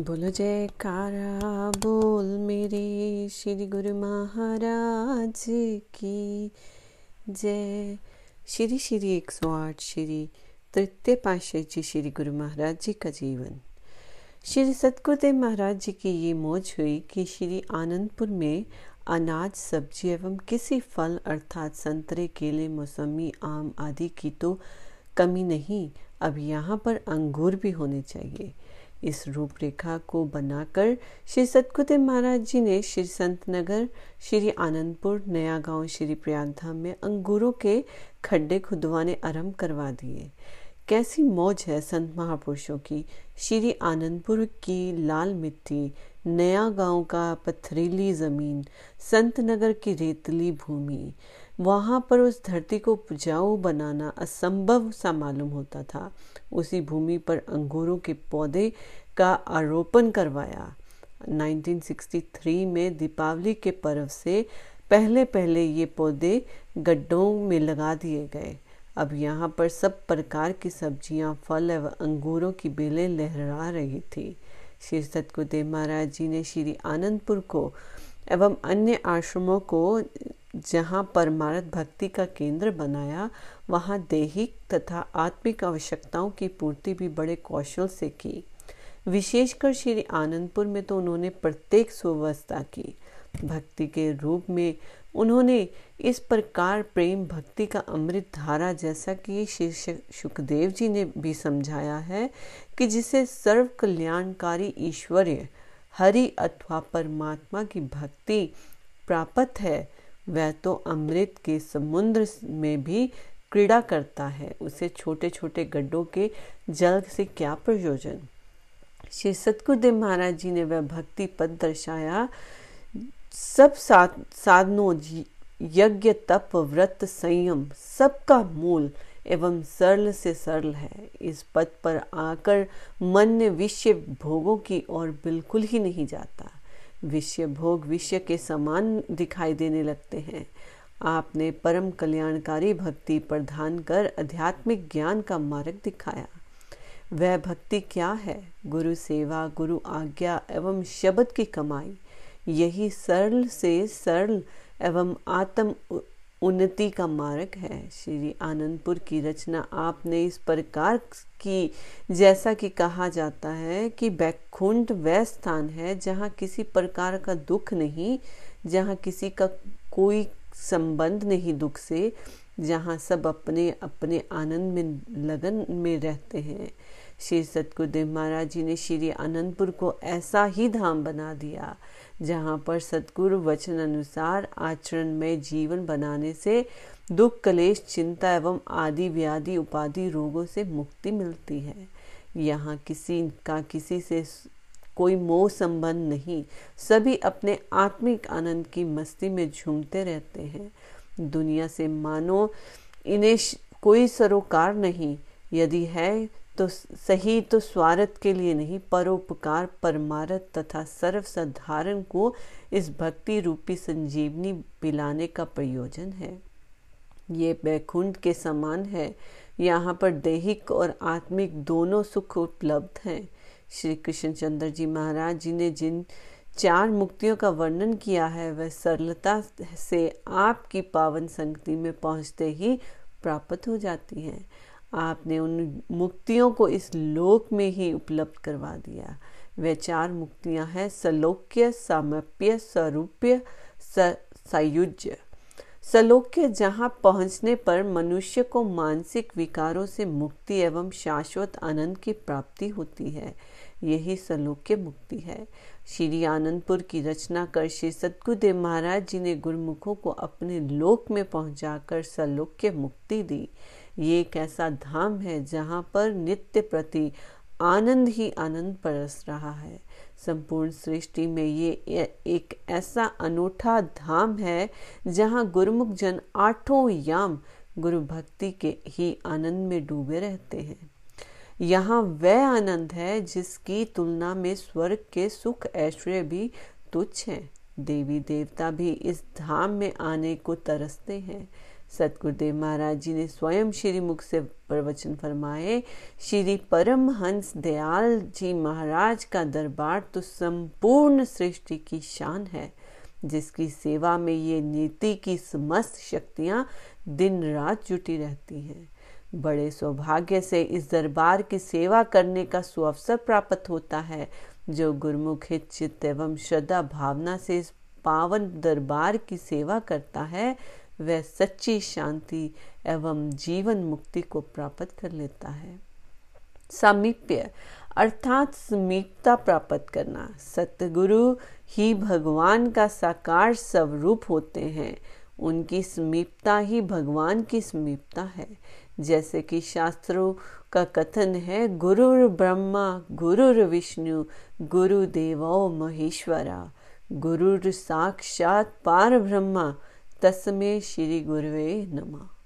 बोलो जयकारा, बोल मेरे श्री गुरु महाराज की। जय। श्री श्री, एक सौ आठ श्री, तृतीय पाशाह जी श्री गुरु महाराज जी का जीवन। श्री सतगुरुदेव महाराज जी की ये मौज हुई कि श्री आनंदपुर में अनाज, सब्ज़ी एवं किसी फल अर्थात संतरे, केले, मौसमी, आम आदि की तो कमी नहीं, अब यहाँ पर अंगूर भी होने चाहिए। इस रूपरेखा को बनाकर श्री सतगुरुदेव महाराज जी ने श्री संत नगर, श्री आनंदपुर, नया गाँव श्री प्रयागधाम में अंगूरों के खड्डे खुदवाने आरंभ करवा दिए। कैसी मौज है संत महापुरुषों की। श्री आनंदपुर की लाल मिट्टी, नया गाँव का पथरीली ज़मीन, संत नगर की रेतली भूमि। वहाँ पर उस धरती को उपजाऊ बनाना असंभव सा मालूम होता था। उसी भूमि पर अंगूरों के पौधे का आरोपण करवाया। 1963 में दीपावली के पर्व से पहले पहले ये पौधे गड्ढों में लगा दिए गए। अब यहाँ पर सब प्रकार की सब्ज़ियाँ, फल एवं अंगूरों की बेलें लहरा रही थी। श्री सतगुरुदेव महाराज जी ने श्री आनंदपुर को एवं अन्य आश्रमों को जहाँ परमारथ भक्ति का केंद्र बनाया, वहाँ दैहिक तथा आत्मिक आवश्यकताओं की पूर्ति भी बड़े कौशल से की। विशेषकर श्री आनंदपुर में तो उन्होंने प्रत्येक सुव्यवस्था की। भक्ति के रूप में उन्होंने इस प्रकार प्रेम भक्ति का अमृत धारा जैसा कि श्री सुखदेव जी ने भी समझाया है कि जिसे सर्व कल्याणकारी ईश्वर्य, हरि अथवा परमात्मा की भक्ति प्राप्त है वह तो अमृत के समुद्र में भी क्रीड़ा करता है। उसे छोटे छोटे गड्ढों के जल से क्या प्रयोजन? श्री सतगुरुदेव महाराज जी ने वह भक्ति पद दर्शाया। सब साधनों, यज्ञ, तप, व्रत, संयम, सबका मूल एवं सरल से सरल है। इस पद पर आकर मन विषय भोगों की ओर बिल्कुल ही नहीं जाता। विषय भोग विषय के समान दिखाई देने लगते हैं। आपने परम कल्याणकारी भक्ति प्रधान कर आध्यात्मिक ज्ञान का मार्ग दिखाया। वह भक्ति क्या है? गुरु सेवा, गुरु आज्ञा एवं शब्द की कमाई। यही सरल से सरल एवं आत्म उन्नति का मार्ग है। श्री आनंदपुर की रचना आपने इस प्रकार की, जैसा कि कहा जाता है कि बैकुंठ वह स्थान है जहाँ किसी प्रकार का दुख नहीं, जहाँ किसी का कोई संबंध नहीं दुख से, जहाँ सब अपने अपने आनंद में लगन में रहते हैं। श्री सतगुरुदेव महाराज जी ने श्री आनंदपुर को ऐसा ही धाम बना दिया। जहाँ पर सदगुरु वचन अनुसार आचरण में जीवन बनाने से दुख, कलेश, चिंता एवं आदि व्याधि, उपाधि रोगों से मुक्ति मिलती है। यहाँ किसी का किसी से कोई मोह संबंध नहीं। सभी अपने आत्मिक आनंद की मस्ती में झूमते रहते हैं। दुनिया से मानो इन्हें कोई सरोकार नहीं। यदि है तो सही तो स्वार्थ के लिए नहीं, परोपकार, परमारथ तथा सर्व साधारण को इस भक्ति रूपी संजीवनी पिलाने का प्रयोजन है। ये बैकुंठ के समान है। यहाँ पर दैहिक और आत्मिक दोनों सुख उपलब्ध हैं। श्री कृष्ण चंद्र जी महाराज जी ने जिन चार मुक्तियों का वर्णन किया है, वह सरलता से आपकी पावन संगति में पहुँचते ही प्राप्त हो जाती हैं। आपने उन मुक्तियों को इस लोक में ही उपलब्ध करवा दिया। वे चार मुक्तियाँ हैं, सलोक्य, सामप्य स्वरूप्य सायुज्य। सलोक्य जहाँ पहुँचने पर मनुष्य को मानसिक विकारों से मुक्ति एवं शाश्वत आनंद की प्राप्ति होती है। यही सलोक्य मुक्ति है। श्री आनंदपुर की रचना कर श्री सतगुरुदेव महाराज जी ने गुरुमुखों को अपने लोक में पहुंचाकर सलोक्य मुक्ति दी। ये एक ऐसा धाम है जहाँ पर नित्य प्रति आनंद ही आनंद परस रहा है। संपूर्ण सृष्टि में ये एक ऐसा अनूठा धाम है जहाँ गुरुमुख जन आठों याम गुरु भक्ति के ही आनंद में डूबे रहते हैं। यहाँ वह आनंद है जिसकी तुलना में स्वर्ग के सुख ऐश्वर्य भी तुच्छ हैं। देवी देवता भी इस धाम में आने को तरसते हैं। सतगुरुदेव महाराज जी ने स्वयं श्री मुख से प्रवचन फरमाए, श्री परम हंस दयाल जी महाराज का दरबार तो संपूर्ण सृष्टि की शान है, जिसकी सेवा में ये नीति की समस्त शक्तियाँ दिन रात जुटी रहती हैं। बड़े सौभाग्य से इस दरबार की सेवा करने का सुअवसर प्राप्त होता है, जो गुरुमुख चित्त एवं श्रद्धा भावना से इस पावन दरबार की सेवा करता है वह सच्ची शांति एवं जीवन मुक्ति को प्राप्त कर लेता है। सामीप्य, अर्थात समीपता प्राप्त करना। सतगुरु ही भगवान का साकार स्वरूप होते हैं। उनकी समीपता ही भगवान की समीपता है। जैसे कि शास्त्रों का कथन है गुरु ब्रह्मा गुरु विष्णु गुरु देवो महेश्वरा। गुरु साक्षात पार ब्रह्मा तस्मे श्री गुरुवे नमा।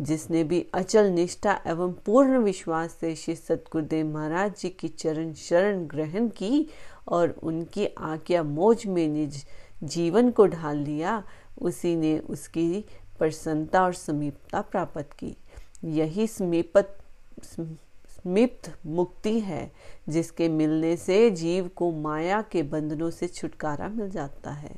जिसने भी अचल निष्ठा एवं पूर्ण विश्वास से श्री सतगुरुदेव महाराज जी की चरण शरण ग्रहण की और उनकी आज्ञा मोज में निज जीवन को ढाल लिया, उसी ने उसकी प्रसन्नता और समीपता प्राप्त की। यही समीपत, समीप्त मुक्ति है, जिसके मिलने से जीव को माया के बंधनों से छुटकारा मिल जाता है।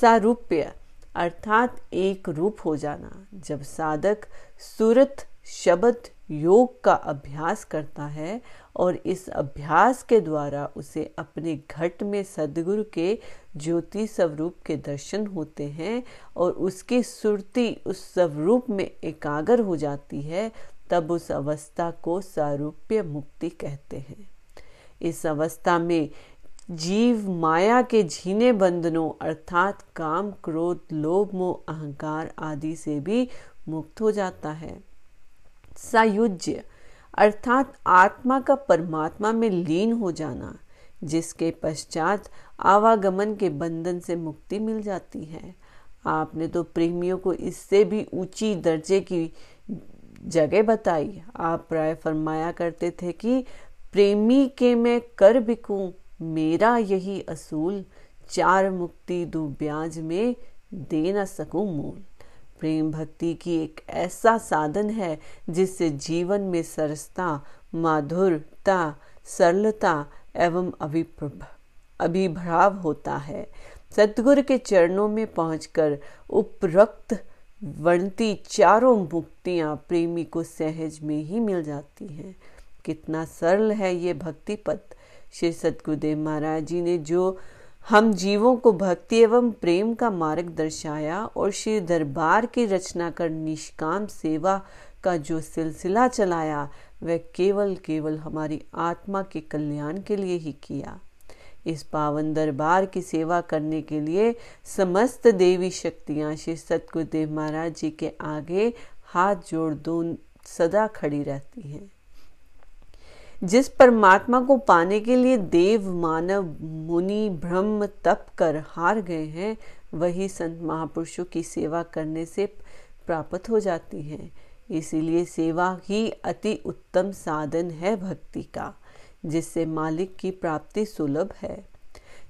सारूप्य अर्थात एक रूप हो जाना, जब साधक सूरत शब्द योग का अभ्यास करता है और इस अभ्यास के द्वारा उसे अपने घट में सदगुरु के ज्योति स्वरूप के दर्शन होते हैं और उसकी सुरती उस स्वरूप में एकाग्र हो जाती है, तब उस अवस्था को सारूप्य मुक्ति कहते हैं। इस अवस्था में जीव माया के झीने बंधनों अर्थात काम, क्रोध, लोभ, मोह, अहंकार आदि से भी मुक्त हो जाता है। सायुज्य अर्थात आत्मा का परमात्मा में लीन हो जाना, जिसके पश्चात आवागमन के बंधन से मुक्ति मिल जाती है। आपने तो प्रेमियों को इससे भी ऊँची दर्जे की जगह बताई। आप प्राय फरमाया करते थे कि प्रेमी के मैं कर बिकूं मेरा यही असूल चार मुक्ति दू ब्याज में दे न सकूँ मूल। प्रेम भक्ति की एक ऐसा साधन है जिससे जीवन में सरसता माधुरता सरलता एवं अभिभ्राव होता है। सतगुरु के चरणों में पहुंचकर उपरक्त वर्णती चारों मुक्तियाँ प्रेमी को सहज में ही मिल जाती हैं। कितना सरल है ये भक्ति पथ श्री सतगुरुदेव महाराज जी ने जो हम जीवों को भक्ति एवं प्रेम का मार्ग दर्शाया और श्री दरबार की रचना कर निष्काम सेवा का जो सिलसिला चलाया, वह केवल केवल हमारी आत्मा के कल्याण के लिए ही किया। इस पावन दरबार की सेवा करने के लिए समस्त देवी शक्तियाँ श्री सतगुरुदेव महाराज जी के आगे हाथ जोड़ दो सदा खड़ी रहती हैं। जिस परमात्मा को पाने के लिए देव, मानव, मुनि, ब्रह्म, तप कर हार गए हैं, वही संत महापुरुषों की सेवा करने से प्राप्त हो जाती है। इसीलिए सेवा ही अति उत्तम साधन है भक्ति का, जिससे मालिक की प्राप्ति सुलभ है।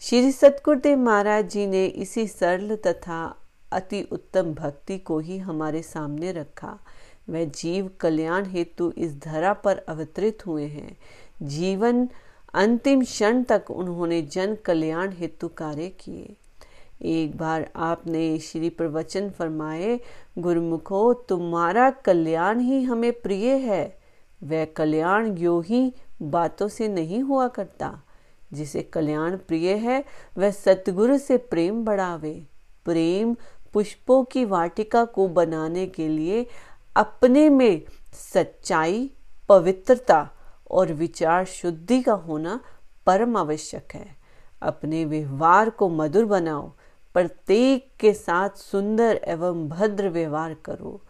श्री सतगुरुदेव महाराज जी ने इसी सरल तथा अति उत्तम भक्ति को ही हमारे सामने रखा। वह जीव कल्याण हेतु इस धरा पर अवतरित हुए हैं। जीवन अंतिम क्षण तक उन्होंने जन कल्याण हेतु कार्य किए। एक बार आपने श्री प्रवचन फरमाए, गुरुमुखो, तुम्हारा कल्याण ही हमें प्रिय है। वह कल्याण यो ही बातों से नहीं हुआ करता। जिसे कल्याण प्रिय है, वह सतगुरु से प्रेम बढ़ावे। प्रेम पुष्पों की वाटिका को बनाने के लिए अपने में सच्चाई, पवित्रता और विचार शुद्धि का होना परम आवश्यक है। अपने व्यवहार को मधुर बनाओ, प्रत्येक के साथ सुंदर एवं भद्र व्यवहार करो।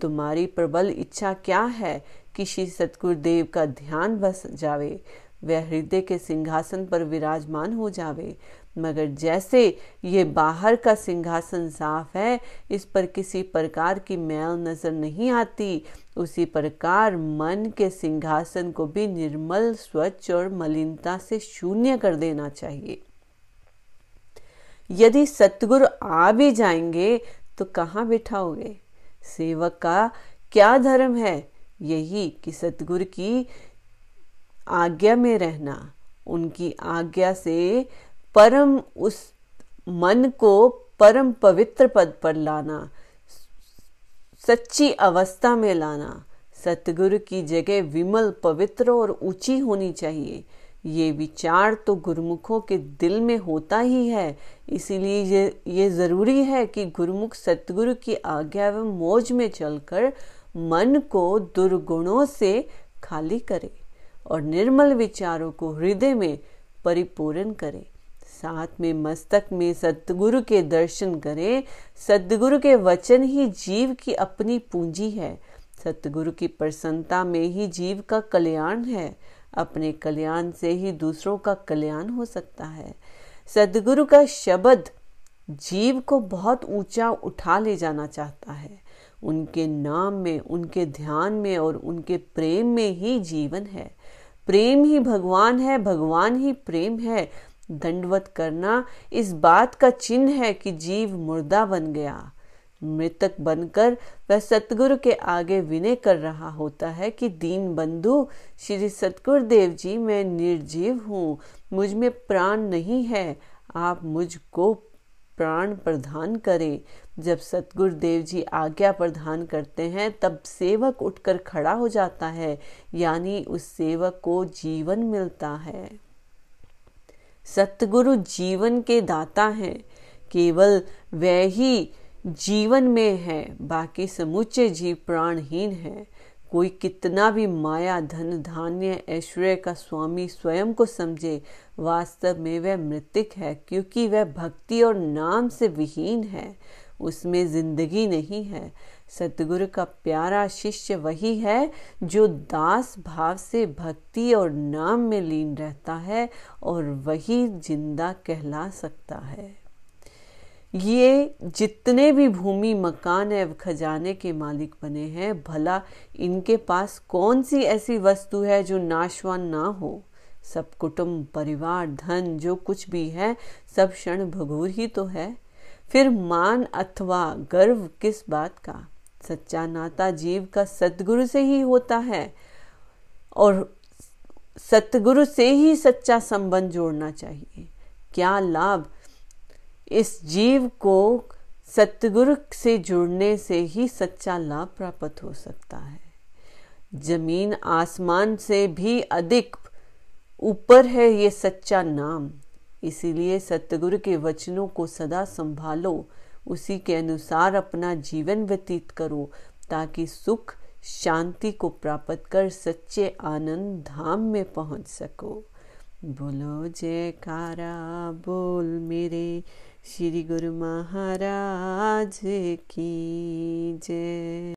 तुम्हारी प्रबल इच्छा क्या है कि श्री सतगुरुदेव का ध्यान बस जावे? वह हृदय के सिंहासन पर विराजमान हो जावे। मगर जैसे ये बाहर का सिंहासन साफ़ है, इस पर किसी प्रकार की मैल नज़र नहीं आती। उसी प्रकार मन के सिंहासन को भी निर्मल, स्वच्छ और मलिनता से शून्य कर देना चाहिए। यदि सतगुरु आ भी जाएँगे तो कहाँ बिठाओगे? सेवक का क्या धर्म है? यही कि सतगुरु की आज्ञा में रहना। उनकी आज्ञा से परम उस मन को परम पवित्र पद पर लाना, सच्ची अवस्था में लाना। सतगुरु की जगह विमल, पवित्र और ऊँची होनी चाहिए। ये विचार तो गुरुमुखों के दिल में होता ही है। इसीलिए ये ये ज़रूरी है कि गुरुमुख सतगुरु की आज्ञा एवं मौज में चलकर मन को दुर्गुणों से खाली करे और निर्मल विचारों को हृदय में परिपूर्ण करे। साथ में मस्तक में सतगुरु के दर्शन करें। सतगुरु के वचन ही जीव की अपनी पूंजी है। सतगुरु की प्रसन्नता में ही जीव का कल्याण है। अपने कल्याण से ही दूसरों का कल्याण हो सकता है। सदगुरु का शब्द जीव को बहुत ऊँचा उठा ले जाना चाहता है। उनके नाम में, उनके ध्यान में और उनके प्रेम में ही जीवन है। प्रेम ही भगवान है, भगवान ही प्रेम है। दंडवत करना इस बात का चिन्ह है कि जीव मुर्दा बन गया। मृतक बनकर वह सतगुरु के आगे विनय कर रहा होता है कि दीन बंधु, श्री सतगुरु देव जी, मैं निर्जीव हूँ, मुझमें प्राण नहीं है, आप मुझको प्राण प्रदान करें। जब सतगुरु देव जी आज्ञा प्रदान करते हैं, तब सेवक उठकर खड़ा हो जाता है, यानी उस सेवक को जीवन मिलता है। सतगुरु जीवन के दाता हैं। केवल वह ही जीवन में है, बाकी समूचे जीव प्राणहीन है। कोई कितना भी माया, धन, धान्य, ऐश्वर्य का स्वामी स्वयं को समझे, वास्तव में वह मृतिक है, क्योंकि वह भक्ति और नाम से विहीन है। उसमें ज़िंदगी नहीं है। सतगुरु का प्यारा शिष्य वही है जो दास भाव से भक्ति और नाम में लीन रहता है और वही ज़िंदा कहला सकता है। ये जितने भी भूमि, मकान एवं खजाने के मालिक बने हैं, भला इनके पास कौन सी ऐसी वस्तु है जो नाशवान ना हो? सब कुटुंब, परिवार, धन, जो कुछ भी है, सब क्षण भगूर ही तो है। फिर मान अथवा गर्व किस बात का? सच्चा नाता जीव का सतगुरु से ही होता है और सतगुरु से ही सच्चा संबंध जोड़ना चाहिए। क्या लाभ? इस जीव को सतगुरु से जुड़ने से ही सच्चा लाभ प्राप्त हो सकता है। ज़मीन आसमान से भी अधिक ऊपर है ये सच्चा नाम। इसीलिए सतगुरु के वचनों को सदा संभालो। उसी के अनुसार अपना जीवन व्यतीत करो, ताकि सुख शांति को प्राप्त कर सच्चे आनंद धाम में पहुँच सको। बोलो, जयकारा, बोल मेरे श्री गुरु महाराज की जय।